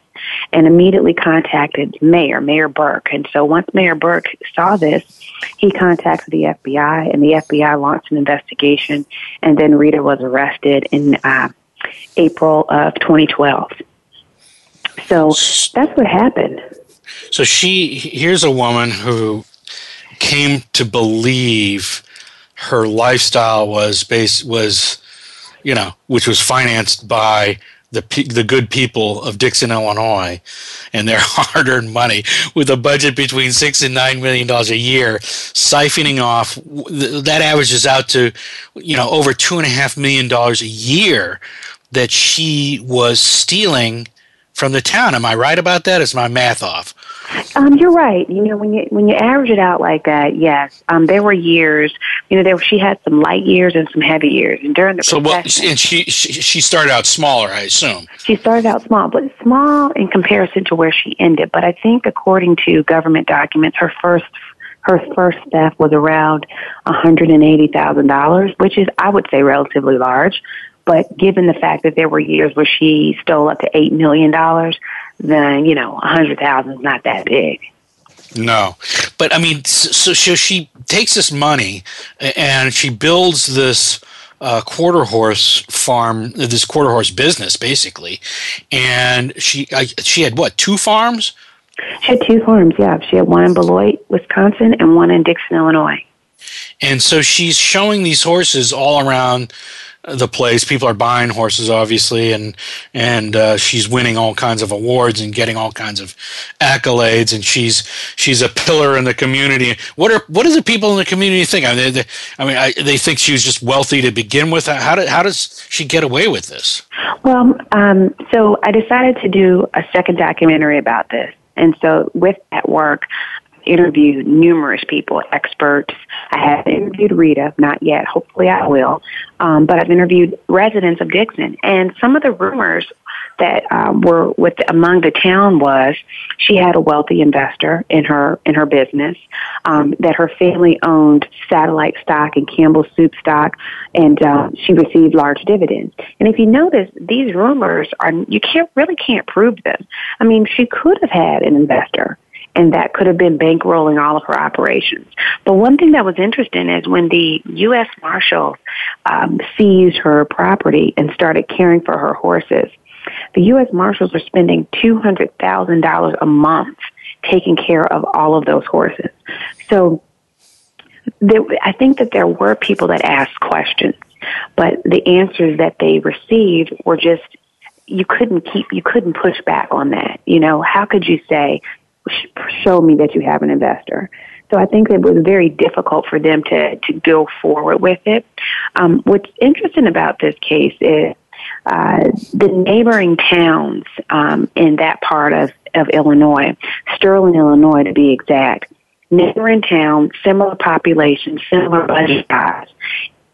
and immediately contacted Mayor, Mayor Burke. And so once Mayor Burke saw this, he contacted the FBI and the FBI launched an investigation and then Rita was arrested in uh, April of 2012. So that's what happened. So she here's a woman who came to believe her lifestyle was based was you know which was financed by the the good people of Dixon, Illinois, and their hard-earned money, with a budget between six and nine million dollars a year, siphoning off that averages out to, you know, over two and a half million dollars a year that she was stealing from the town. Am I right about that? Is my math off? Um, you're right. You know, when you when you average it out like that, yes. Um, there were years. You know, there she had some light years and some heavy years, and during the so well, and she, she she started out smaller, I assume. She started out small, but small in comparison to where she ended. But I think, according to government documents, her first her first theft was around $180,000, which is, I would say, relatively large. But given the fact that there were years where she stole up to $8 million, then, you know, a 100000 is not that big. No, but I mean, so, so she takes this money and she builds this uh, quarter horse farm, this quarter horse business, basically. And she, I, she had what, two farms? She had two farms. Yeah, she had one in Beloit, Wisconsin, and one in Dixon, Illinois. And so she's showing these horses all around the place. People are buying horses, obviously, and and uh, she's winning all kinds of awards and getting all kinds of accolades. And she's she's a pillar in the community. What are what do the people in the community think? I mean, they, I mean, I, they think she was just wealthy to begin with. How did how does she get away with this? Well, um, so I decided to do a second documentary about this. And so with that work, interviewed numerous people, experts. I have interviewed Rita, not yet. Hopefully, I will. Um, but I've interviewed residents of Dixon, and some of the rumors that um, were with among the town was she had a wealthy investor in her in her business, um, that her family owned satellite stock and Campbell Soup stock, and uh, she received large dividends. And if you notice, these rumors are you can't really can't prove them. I mean, she could have had an investor and that could have been bankrolling all of her operations. But one thing that was interesting is when the U.S. Marshals um, seized her property and started caring for her horses, the U.S. Marshals were spending $200,000 a month taking care of all of those horses. So there, I think that there were people that asked questions, but the answers that they received were just you couldn't keep you couldn't push back on that you know how could you say show me that you have an investor. So I think it was very difficult for them to, to go forward with it. Um, what's interesting about this case is uh, the neighboring towns um, in that part of, of Illinois, Sterling, Illinois to be exact, neighboring town, similar population, similar budget size,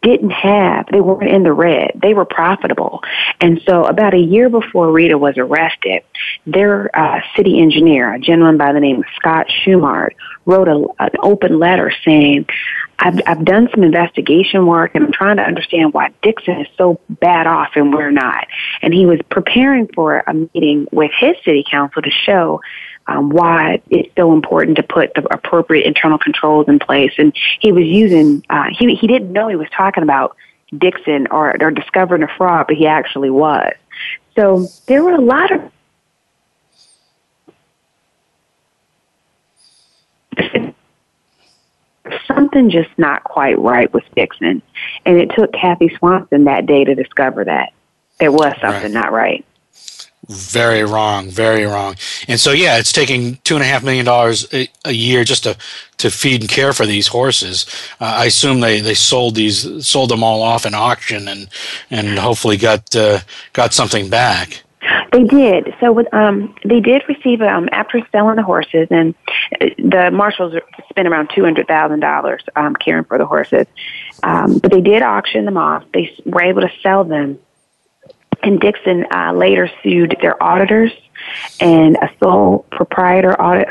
didn't have, they weren't in the red. They were profitable. And so about a year before Rita was arrested, their uh, city engineer, a gentleman by the name of Scott Schumart, wrote a, an open letter saying, I've, I've done some investigation work and I'm trying to understand why Dixon is so bad off and we're not. And he was preparing for a meeting with his city council to show um, why it's so important to put the appropriate internal controls in place. And he was using, uh, he, he didn't know he was talking about Dixon or, or discovering a fraud, but he actually was. So there were a lot of something just not quite right with Dixon. And it took Kathy Swanson that day to discover that there was something right. not right. Very wrong, very wrong. And so, yeah, it's taking two and a half million dollars a year just to to feed and care for these horses. Uh, I assume they, they sold these sold them all off in auction and and hopefully got uh, got something back. They did. So um, they did receive um, after selling the horses, and uh, the marshals spent around two hundred thousand dollars um, caring for the horses. Um, but they did auction them off. They were able to sell them and Dixon uh, later sued their auditors and a sole proprietor audit,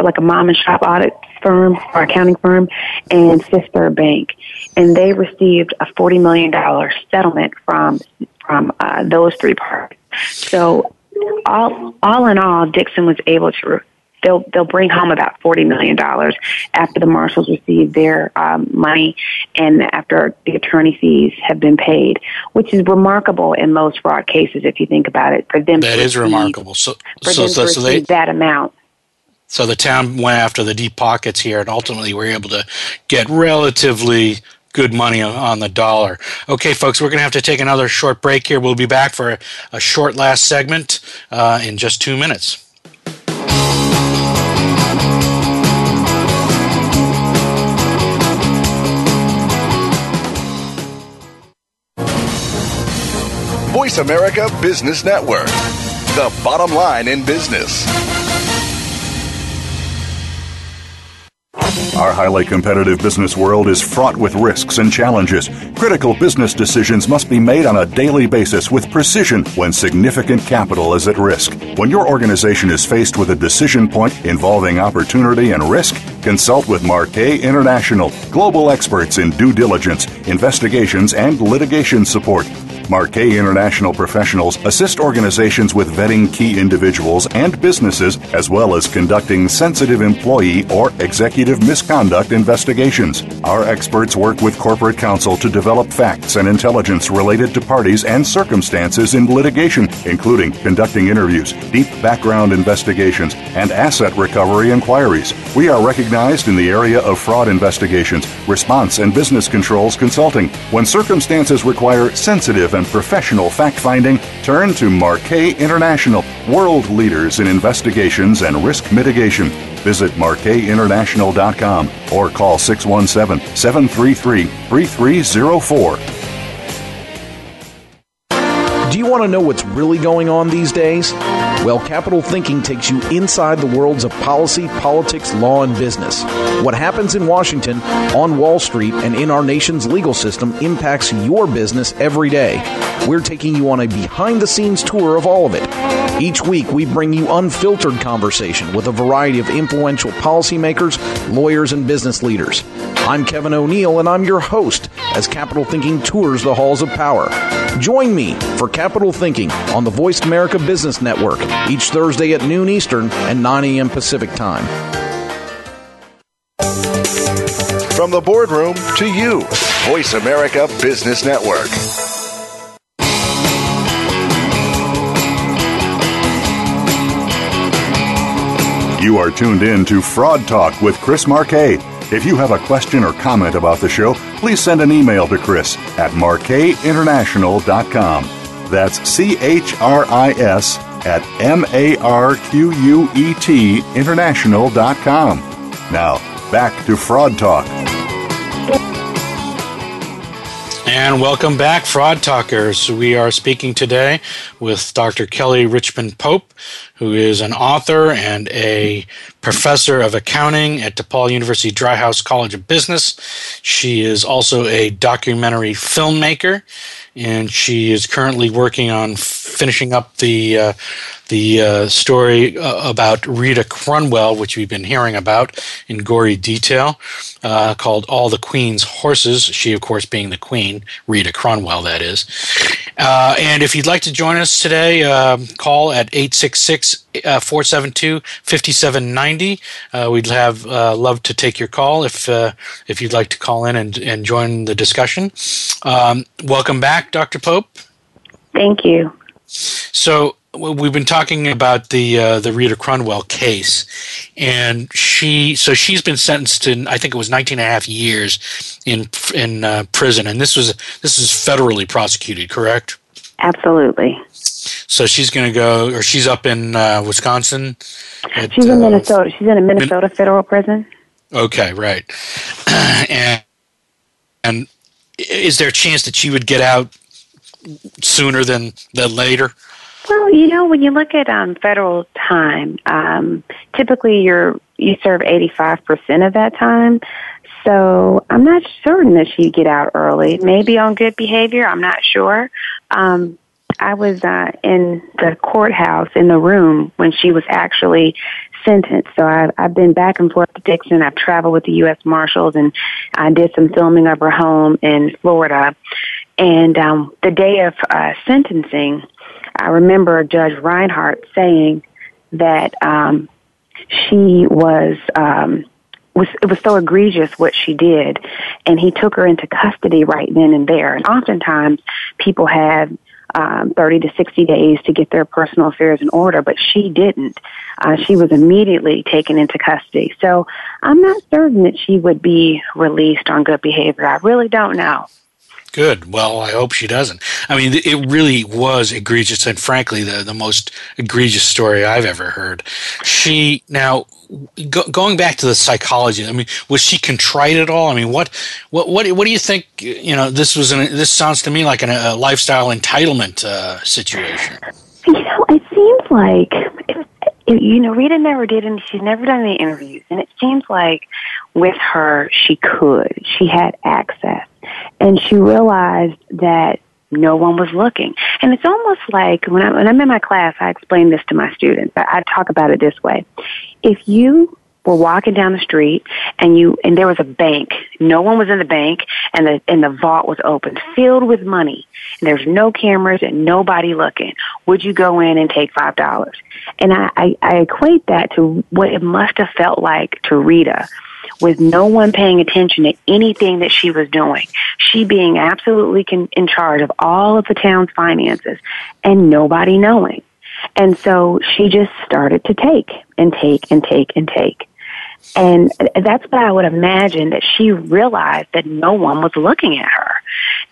like a mom and shop audit firm or accounting firm, and Fifth Bank, and they received a forty million dollar settlement from from uh, those three parties. So, all all in all, Dixon was able to they'll they'll bring home about forty million dollars after the marshals receive their um, money and after the attorney fees have been paid, which is remarkable in most fraud cases if you think about it. For them, that is receive, remarkable. So, for so, them so, to so they, that amount. So the town went after the deep pockets here, and ultimately were able to get relatively good money on the dollar. Okay, folks, we're going to have to take another short break here. We'll be back for a, a short last segment uh, in just two minutes. Voice America Business Network, the bottom line in business. Our highly competitive business world is fraught with risks and challenges. Critical business decisions must be made on a daily basis with precision when significant capital is at risk. When your organization is faced with a decision point involving opportunity and risk, consult with Marquet International, global experts in due diligence, investigations, and litigation support. Marquet International professionals assist organizations with vetting key individuals and businesses, as well as conducting sensitive employee or executive misconduct investigations. Our experts work with corporate counsel to develop facts and intelligence related to parties and circumstances in litigation, including conducting interviews, deep background investigations, and asset recovery inquiries. We are recognized in the area of fraud investigations, response and business controls consulting. When circumstances require sensitive and professional fact finding, turn to Marquet International, world leaders in investigations and risk mitigation. Visit MarquetInternational.com or call 617 733 3304. Do you want to know what's really going on these days? Well, Capital Thinking takes you inside the worlds of policy, politics, law, and business. What happens in Washington, on Wall Street, and in our nation's legal system impacts your business every day. We're taking you on a behind the scenes tour of all of it. Each week, we bring you unfiltered conversation with a variety of influential policymakers, lawyers, and business leaders. I'm Kevin O'Neill, and I'm your host as Capital Thinking tours the halls of power. Join me for Capital Thinking on the Voice America Business Network each Thursday at noon Eastern and 9 a.m. Pacific Time. From the boardroom to you, Voice America Business Network. You are tuned in to Fraud Talk with Chris Marquet. If you have a question or comment about the show, please send an email to Chris at marquetinternational.com. That's C H R I S at M A R Q U E T international.com. Now, back to Fraud Talk. And welcome back, Fraud Talkers. We are speaking today with Dr. Kelly Richmond Pope, who is an author and a professor of accounting at DePaul University Driehaus College of Business. She is also a documentary filmmaker, and she is currently working on finishing up the uh, the uh, story uh, about Rita Crundwell, which we've been hearing about in gory detail, uh, called All the Queen's Horses. She, of course, being the Queen, Rita Crundwell, that is. Uh, and if you'd like to join us today, um, call at 866 uh, 472 5790. Uh, we'd have love to take your call if if you'd like to call in and, and join the discussion. Um, welcome back, Dr. Pope. Thank you. So, we've been talking about the uh, the Rita Crundwell case, and she so she's been sentenced to I think it was 19 and a half years in in uh, prison, and this was this is federally prosecuted, correct? Absolutely. So she's going to go, or she's up in uh, Wisconsin. At, she's in uh, Minnesota. She's in a Minnesota Min- federal prison. Okay, right. and and is there a chance that she would get out sooner than than later? Well, you know, when you look at um, federal time, um, typically you're you serve eighty five percent of that time. So I'm not certain that she'd get out early. Maybe on good behavior. I'm not sure. Um, I was uh, in the courthouse in the room when she was actually sentenced. So I've, I've been back and forth to Dixon. I've traveled with the U.S. Marshals, and I did some filming of her home in Florida. And um, the day of uh, sentencing, I remember Judge Reinhard saying that um, she was um, was it was so egregious what she did, and he took her into custody right then and there. And oftentimes, people have um, 30 to 60 days to get their personal affairs in order, but she didn't. Uh, she was immediately taken into custody. So I'm not certain that she would be released on good behavior. I really don't know. Good. Well, I hope she doesn't. I mean, it really was egregious, and frankly, the the most egregious story I've ever heard. She now go, going back to the psychology. I mean, was she contrite at all? I mean, what what what what do you think? You know, this was an, this sounds to me like an, a lifestyle entitlement uh, situation. You know, it seems like you know, Rita never did, and she's never done any interviews. And it seems like with her, she could. She had access. And she realized that no one was looking. And it's almost like when, I, when I'm in my class, I explain this to my students. I, I talk about it this way. If you were walking down the street and you and there was a bank. No one was in the bank and the and the vault was open, filled with money. And there's no cameras and nobody looking. Would you go in and take five dollars? And I, I, I equate that to what it must have felt like to Rita with no one paying attention to anything that she was doing. She being absolutely con- in charge of all of the town's finances and nobody knowing. And so she just started to take and take and take and take. And that's what I would imagine that she realized that no one was looking at her.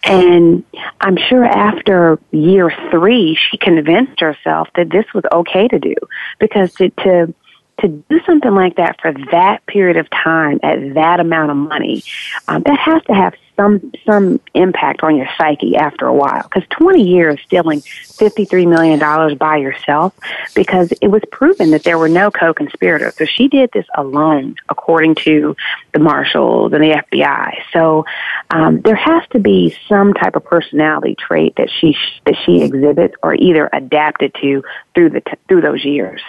And I'm sure after year three, she convinced herself that this was okay to do because to, to to do something like that for that period of time at that amount of money, um, that has to have some some impact on your psyche after a while. Because 20 years stealing 53 million dollars by yourself, because it was proven that there were no co-conspirators. So she did this alone, according to the marshals and the FBI. So um, there has to be some type of personality trait that she that she exhibits or either adapted to through the through those years.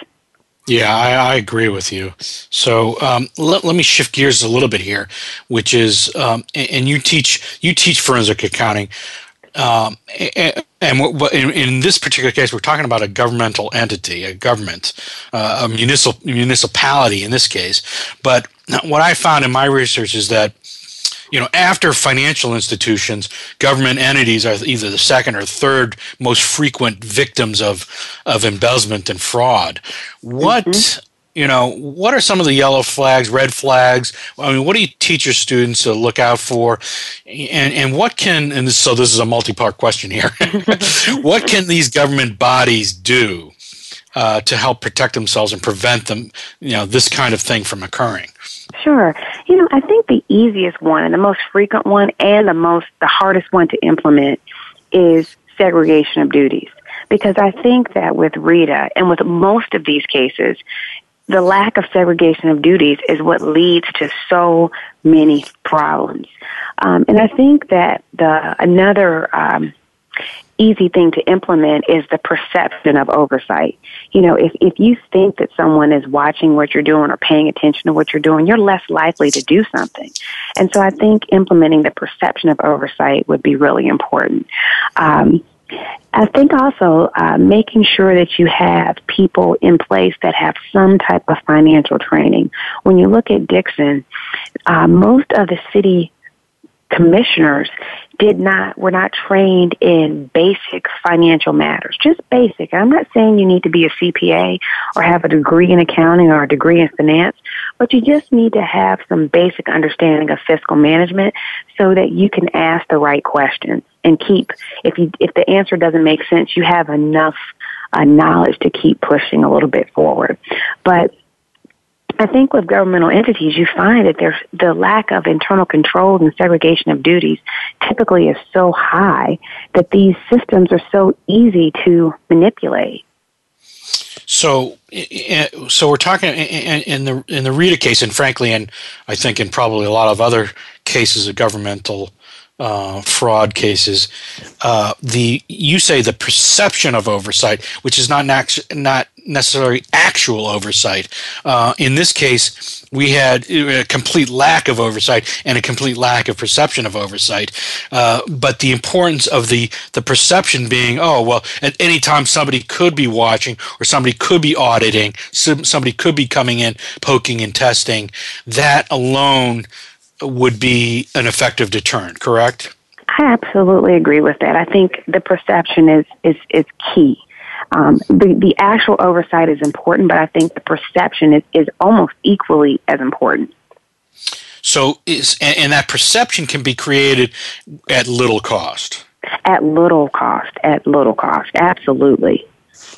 Yeah, I, I, agree with you. So um, let, let me shift gears a little bit here, which is, um, and, and, you teach you teach forensic accounting, um, and, and in, in, this particular case, we're talking about a governmental entity, a government, uh, a municipal municipality in this case. But what I found in my research is that you know, after financial institutions, government entities are either the second or third most frequent victims of of embezzlement and fraud. What mm-hmm. you know, what are some of the yellow flags, red flags? I mean, what do you teach your students to look out for? And and what can and so this is a multi-part question here. what can these government bodies do uh, to help protect themselves and prevent them, you know, this kind of thing from occurring? Sure. You know, I think the easiest one and the most frequent one and the most, the hardest one to implement is segregation of duties. Because I think that with Rita and with most of these cases, the lack of segregation of duties is what leads to so many problems. Um, and I think that the another um, easy thing to implement is the perception of oversight. You know, if, if you think that someone is watching what you're doing or paying attention to what you're doing, you're less likely to do something. And so I think implementing the perception of oversight would be really important. Um, I think also uh, making sure that you have people in place that have some type of financial training. When you look at Dixon, uh, most of the city commissioners did not were not trained in basic financial matters just basic. I'm not saying you need to be a cpa or have a degree in accounting or a degree in finance but you just need to have some basic understanding of fiscal management so that you can ask the right questions and keep if you if the answer doesn't make sense you have enough uh, knowledge to keep pushing a little bit forward. But I think with governmental entities, you find that there's the lack of internal controls and segregation of duties typically is so high that these systems are so easy to manipulate. So, so we're talking in the in the Rita case, and frankly, and I think in probably a lot of other cases of governmental uh, fraud cases, uh, the you say the perception of oversight, which is not not necessarily actual oversight. Uh, in this case, we had a complete lack of oversight and a complete lack of perception of oversight. Uh, but the importance of the the perception being, oh well, at any time somebody could be watching or somebody could be auditing, somebody could be coming in, poking and testing. That alone would be an effective deterrent, correct? I absolutely agree with that. I think the perception is is is key. Um, the the actual oversight is important, but I think the perception is, is almost equally as important. So, is and, and that perception can be created at little cost. At little cost. At little cost. Absolutely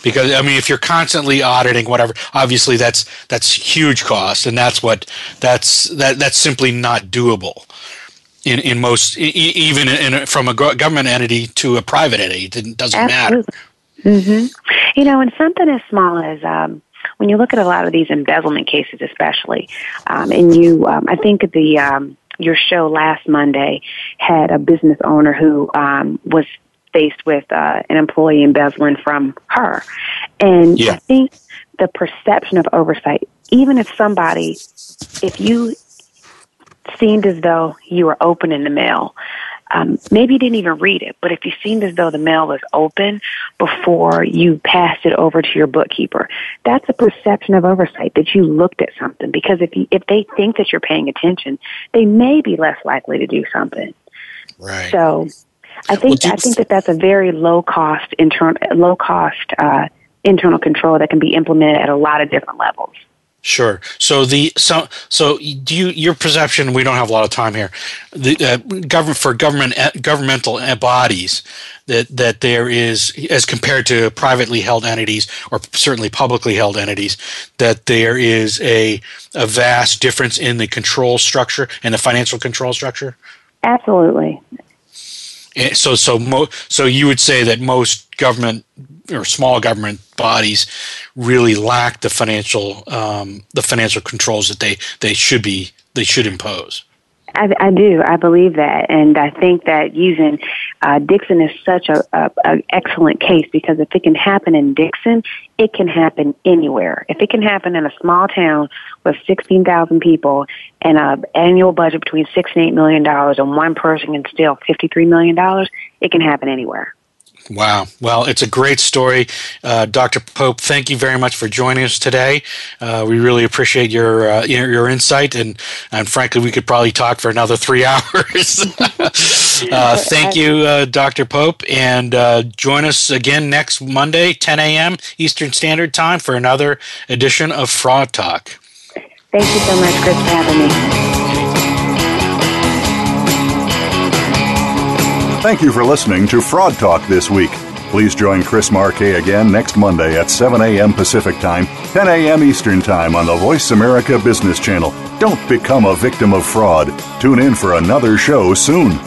because I mean, if you're constantly auditing whatever, obviously that's that's huge cost, and that's what that's that that's simply not doable in in most even in, from a government entity to a private entity. It doesn't Absolutely. matter. Mm-hmm. You know, and something as small as um, when you look at a lot of these embezzlement cases, especially, um, and you, um, I think the um, your show last Monday had a business owner who um, was faced with uh, an employee embezzling from her. And yeah. I think the perception of oversight, even if somebody, if you seemed as though you were opening the mail, um, maybe you didn't even read it, but if you seemed as though the mail was open before you passed it over to your bookkeeper, that's a perception of oversight that you looked at something. Because if you, if they think that you're paying attention, they may be less likely to do something. Right. So I think well, I think that that's a very low cost internal low cost uh, internal control that can be implemented at a lot of different levels. Sure. So the so so do you your perception? We don't have a lot of time here. The uh, government for government uh, governmental bodies that that there is as compared to privately held entities or certainly publicly held entities that there is a a vast difference in the control structure and the financial control structure. Absolutely. Eh, so so mo- so you would say that most government or small government bodies really lack the financial um, the financial controls that they they should be they should impose. I, I do. I believe that, and I think that using uh, Dixon is such a, a, a excellent case because if it can happen in Dixon, it can happen anywhere. If it can happen in a small town with sixteen thousand people and an annual budget between six and eight million dollars, and one person can steal fifty three million dollars, it can happen anywhere. Wow. Well, it's a great story. Uh, Dr. Pope, thank you very much for joining us today. Uh, we really appreciate your, uh, your, your insight, and, and frankly, we could probably talk for another three hours. Uh, thank you, uh, Dr. Pope, and uh, join us again next Monday, 10 a.m. Eastern Standard Time, for another edition of Fraud Talk. Thank you so much, Chris, for having me. Thank you for listening to Fraud Talk this week. Please join Chris Marquet again next Monday at 7 a.m. Pacific Time, 10 a.m. Eastern Time on the Voice America Business Channel. Don't become a victim of fraud. Tune in for another show soon.